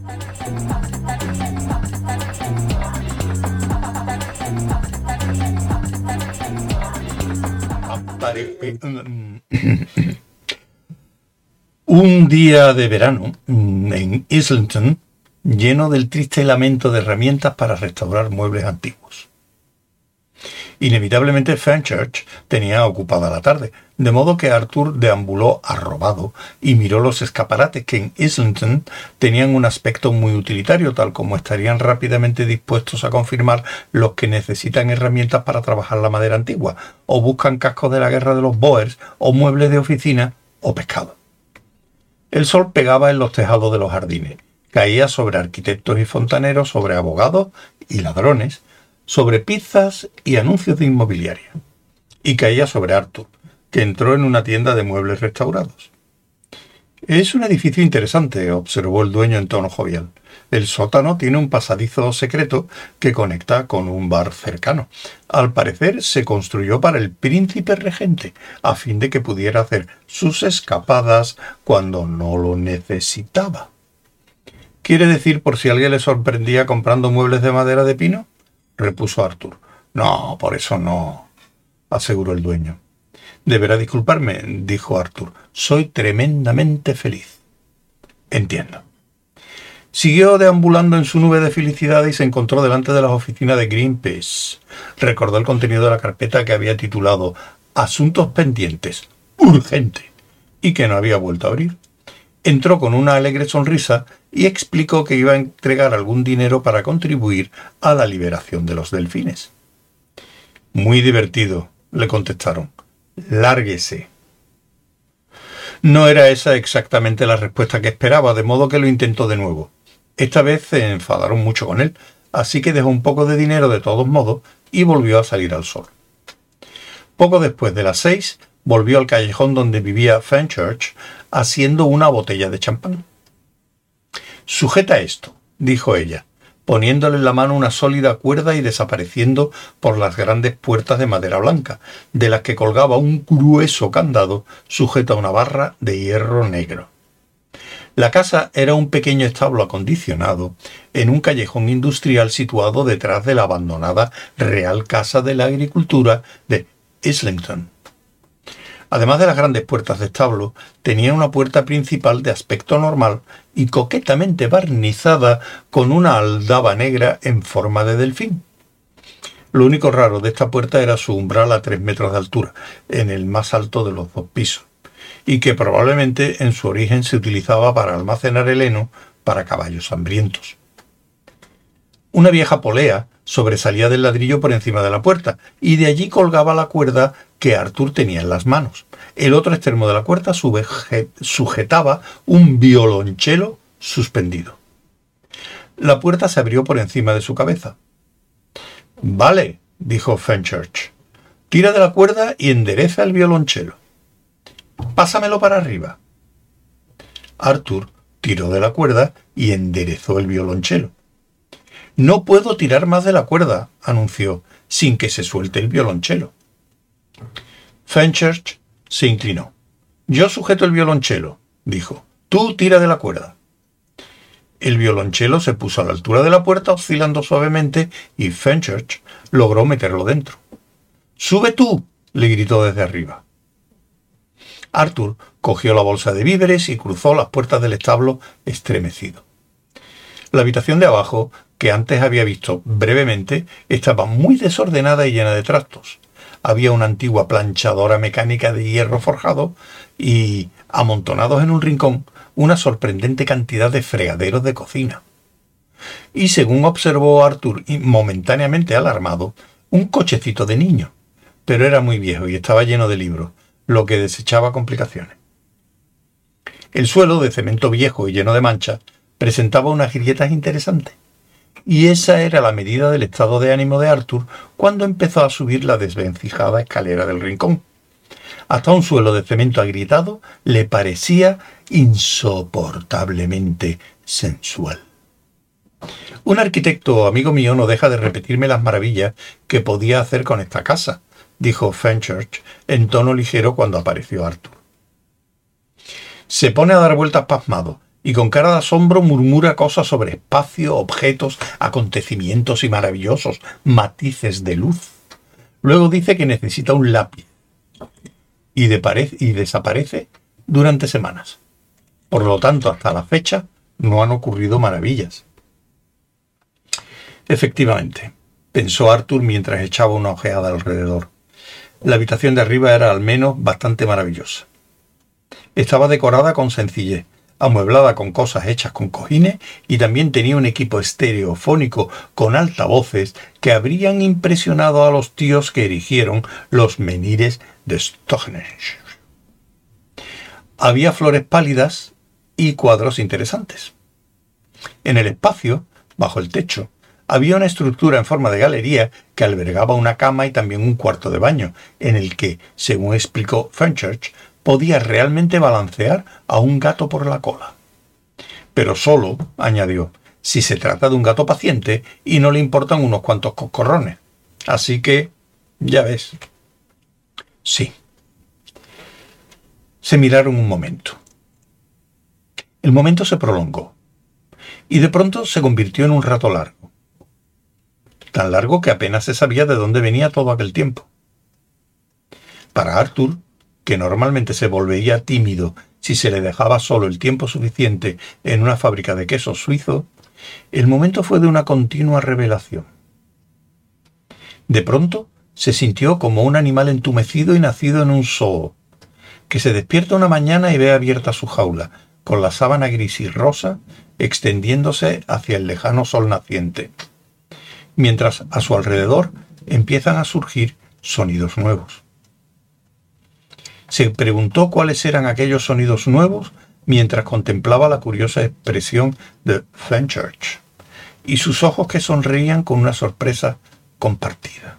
Un día de verano en Islington, lleno del triste lamento de herramientas para restaurar muebles antiguos. Inevitablemente Fenchurch tenía ocupada la tarde, de modo que Arthur deambuló arrobado y miró los escaparates que en Islington tenían un aspecto muy utilitario, tal como estarían rápidamente dispuestos a confirmar los que necesitan herramientas para trabajar la madera antigua, o buscan cascos de la guerra de los Boers, o muebles de oficina, o pescado. El sol pegaba en los tejados de los jardines, caía sobre arquitectos y fontaneros, sobre abogados y ladrones, sobre pizzas y anuncios de inmobiliaria. Y caía sobre Arthur, que entró en una tienda de muebles restaurados. Es un edificio interesante, observó el dueño en tono jovial. El sótano tiene un pasadizo secreto que conecta con un bar cercano. Al parecer se construyó para el príncipe regente, a fin de que pudiera hacer sus escapadas cuando no lo necesitaba. ¿Quiere decir por si alguien le sorprendía comprando muebles de madera de pino? Repuso Arthur. No, por eso no, aseguró el dueño. Deberá disculparme, dijo Arthur. Soy tremendamente feliz. Entiendo. Siguió deambulando en su nube de felicidad y se encontró delante de las oficinas de Greenpeace. Recordó el contenido de la carpeta que había titulado Asuntos pendientes. Urgente. y que no había vuelto a abrir. Entró con una alegre sonrisa y explicó que iba a entregar algún dinero para contribuir a la liberación de los delfines. Muy divertido, le contestaron. Lárguese. No era esa exactamente la respuesta que esperaba, de modo que lo intentó de nuevo. Esta vez se enfadaron mucho con él, así que dejó un poco de dinero de todos modos y volvió a salir al sol. Poco después de las seis, volvió al callejón donde vivía Fenchurch haciendo una botella de champán. Sujeta esto, dijo ella, poniéndole en la mano una sólida cuerda y desapareciendo por las grandes puertas de madera blanca, de las que colgaba un grueso candado sujeto a una barra de hierro negro. La casa era un pequeño establo acondicionado en un callejón industrial situado detrás de la abandonada Real Casa de la Agricultura de Islington. Además de las grandes puertas de establo, tenía una puerta principal de aspecto normal y coquetamente barnizada con una aldaba negra en forma de delfín. Lo único raro de esta puerta era su umbral a tres metros de altura, en el más alto de los dos pisos, y que probablemente en su origen se utilizaba para almacenar el heno para caballos hambrientos. Una vieja polea sobresalía del ladrillo por encima de la puerta, y de allí colgaba la cuerda que Arthur tenía en las manos. El otro extremo de la cuerda sujetaba un violonchelo suspendido. La puerta se abrió por encima de su cabeza. Vale, dijo Fenchurch. Tira de la cuerda y endereza el violonchelo. Pásamelo para arriba. Arthur tiró de la cuerda y enderezó el violonchelo. No puedo tirar más de la cuerda, anunció, sin que se suelte el violonchelo. Fenchurch se inclinó. Yo sujeto el violonchelo, dijo. Tú tira de la cuerda. El violonchelo se puso a la altura de la puerta oscilando suavemente y Fenchurch logró meterlo dentro. ¡Sube tú! le gritó desde arriba. Arthur cogió la bolsa de víveres y cruzó las puertas del establo estremecido. La habitación de abajo que antes había visto brevemente, estaba muy desordenada y llena de trastos. Había una antigua planchadora mecánica de hierro forjado y, amontonados en un rincón, una sorprendente cantidad de fregaderos de cocina. Y según observó Arthur, momentáneamente alarmado, un cochecito de niño. Pero era muy viejo y estaba lleno de libros, lo que desechaba complicaciones. El suelo, de cemento viejo y lleno de manchas, presentaba unas grietas interesantes y esa era la medida del estado de ánimo de Arthur cuando empezó a subir la desvencijada escalera del rincón. Hasta un suelo de cemento agrietado le parecía insoportablemente sensual. Un arquitecto amigo mío no deja de repetirme las maravillas que podía hacer con esta casa, dijo Fenchurch en tono ligero cuando apareció Arthur. Se pone a dar vueltas pasmado y con cara de asombro murmura cosas sobre espacio, objetos, acontecimientos y maravillosos matices de luz. Luego dice que necesita un lápiz y, y desaparece durante semanas. Por lo tanto, hasta la fecha no han ocurrido maravillas. Efectivamente, pensó Arthur mientras echaba una ojeada alrededor. La habitación de arriba era al menos bastante maravillosa. Estaba decorada con sencillez, amueblada con cosas hechas con cojines y también tenía un equipo estereofónico con altavoces que habrían impresionado a los tíos que erigieron los menires de Stonehenge. Había flores pálidas y cuadros interesantes. En el espacio, bajo el techo, había una estructura en forma de galería que albergaba una cama y también un cuarto de baño, en el que, según explicó Fenchurch, podía realmente balancear a un gato por la cola. Pero solo, añadió, si se trata de un gato paciente y no le importan unos cuantos coscorrones. Así que, ya ves. Sí. Se miraron un momento. El momento se prolongó y de pronto se convirtió en un rato largo. Tan largo que apenas se sabía de dónde venía todo aquel tiempo. Para Arthur, que normalmente se volvería tímido si se le dejaba solo el tiempo suficiente en una fábrica de quesos suizo, el momento fue de una continua revelación. De pronto se sintió como un animal entumecido y nacido en un zoo, que se despierta una mañana y ve abierta su jaula, con la sábana gris y rosa extendiéndose hacia el lejano sol naciente, mientras a su alrededor empiezan a surgir sonidos nuevos. Se preguntó cuáles eran aquellos sonidos nuevos mientras contemplaba la curiosa expresión de Fenchurch y sus ojos que sonreían con una sorpresa compartida.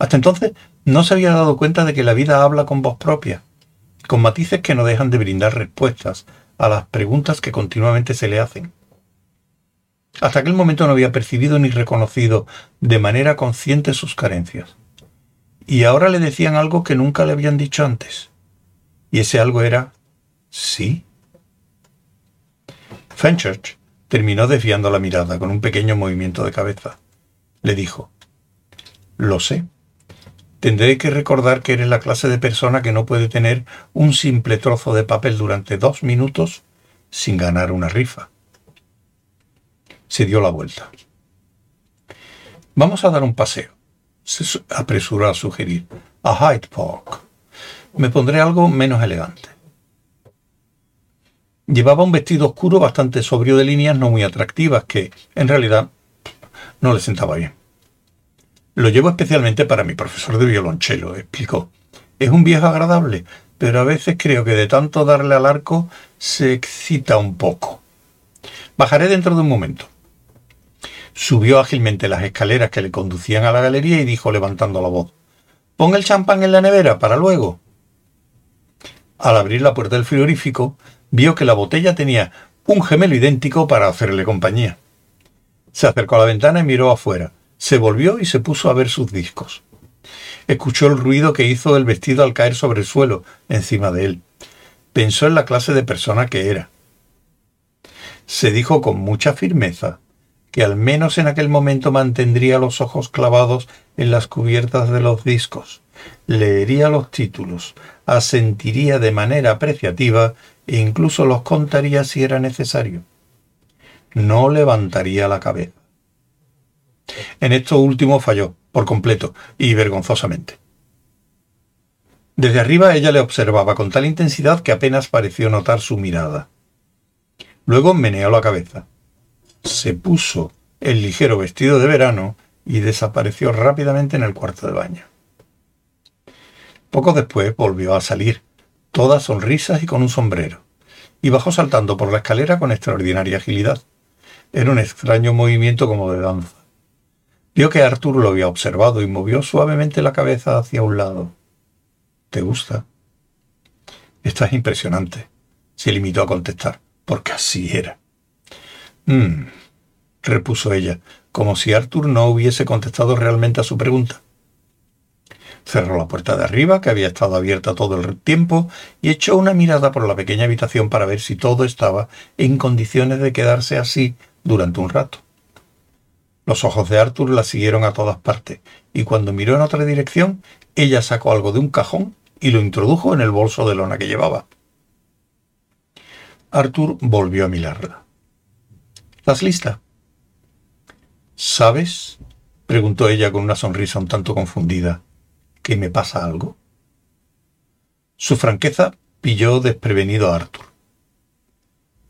Hasta entonces no se había dado cuenta de que la vida habla con voz propia, con matices que no dejan de brindar respuestas a las preguntas que continuamente se le hacen. Hasta aquel momento no había percibido ni reconocido de manera consciente sus carencias y ahora le decían algo que nunca le habían dicho antes. Y ese algo era sí. Fenchurch terminó desviando la mirada con un pequeño movimiento de cabeza. Le dijo, Lo sé. Tendré que recordar que eres la clase de persona que no puede tener un simple trozo de papel durante dos minutos sin ganar una rifa. Se dio la vuelta. Vamos a dar un paseo se apresuró a sugerir, a Hyde Park. Me pondré algo menos elegante. Llevaba un vestido oscuro bastante sobrio de líneas no muy atractivas que, en realidad, no le sentaba bien. Lo llevo especialmente para mi profesor de violonchelo, explicó. Es un viejo agradable, pero a veces creo que de tanto darle al arco se excita un poco. Bajaré dentro de un momento. Subió ágilmente las escaleras que le conducían a la galería y dijo levantando la voz Pon el champán en la nevera para luego. Al abrir la puerta del frigorífico, vio que la botella tenía un gemelo idéntico para hacerle compañía. Se acercó a la ventana y miró afuera. Se volvió y se puso a ver sus discos. Escuchó el ruido que hizo el vestido al caer sobre el suelo, encima de él. Pensó en la clase de persona que era. Se dijo con mucha firmeza que al menos en aquel momento mantendría los ojos clavados en las cubiertas de los discos, leería los títulos, asentiría de manera apreciativa e incluso los contaría si era necesario. No levantaría la cabeza. En esto último falló, por completo y vergonzosamente. Desde arriba ella le observaba con tal intensidad que apenas pareció notar su mirada. Luego meneó la cabeza se puso el ligero vestido de verano y desapareció rápidamente en el cuarto de baño. Poco después volvió a salir, toda sonrisas y con un sombrero, y bajó saltando por la escalera con extraordinaria agilidad. Era un extraño movimiento como de danza. Vio que Arturo lo había observado y movió suavemente la cabeza hacia un lado. ¿Te gusta? Estás impresionante, se limitó a contestar, porque así era. Mm, repuso ella, como si Arthur no hubiese contestado realmente a su pregunta. Cerró la puerta de arriba, que había estado abierta todo el tiempo, y echó una mirada por la pequeña habitación para ver si todo estaba en condiciones de quedarse así durante un rato. Los ojos de Arthur la siguieron a todas partes, y cuando miró en otra dirección, ella sacó algo de un cajón y lo introdujo en el bolso de lona que llevaba. Arthur volvió a mirarla. ¿Estás lista? ¿Sabes? preguntó ella con una sonrisa un tanto confundida que me pasa algo? Su franqueza pilló desprevenido a Arthur.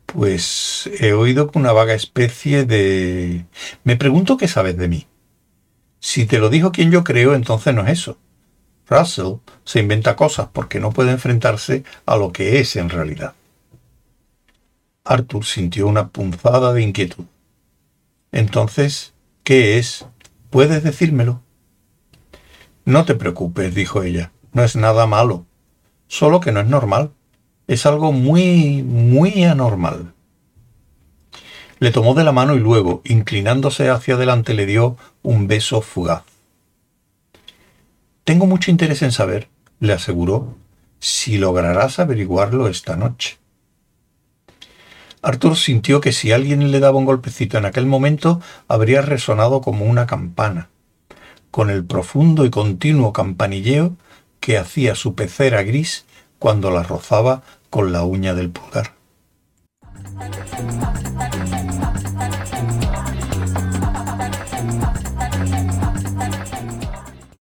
Pues he oído una vaga especie de... Me pregunto qué sabes de mí. Si te lo dijo quien yo creo, entonces no es eso. Russell se inventa cosas porque no puede enfrentarse a lo que es en realidad. Arthur sintió una punzada de inquietud. Entonces, ¿qué es? ¿Puedes decírmelo? No te preocupes, dijo ella, no es nada malo, solo que no es normal. Es algo muy, muy anormal. Le tomó de la mano y luego, inclinándose hacia adelante, le dio un beso fugaz. Tengo mucho interés en saber, le aseguró, si lograrás averiguarlo esta noche. Arthur sintió que si alguien le daba un golpecito en aquel momento, habría resonado como una campana con el profundo y continuo campanilleo que hacía su pecera gris cuando la rozaba con la uña del pulgar.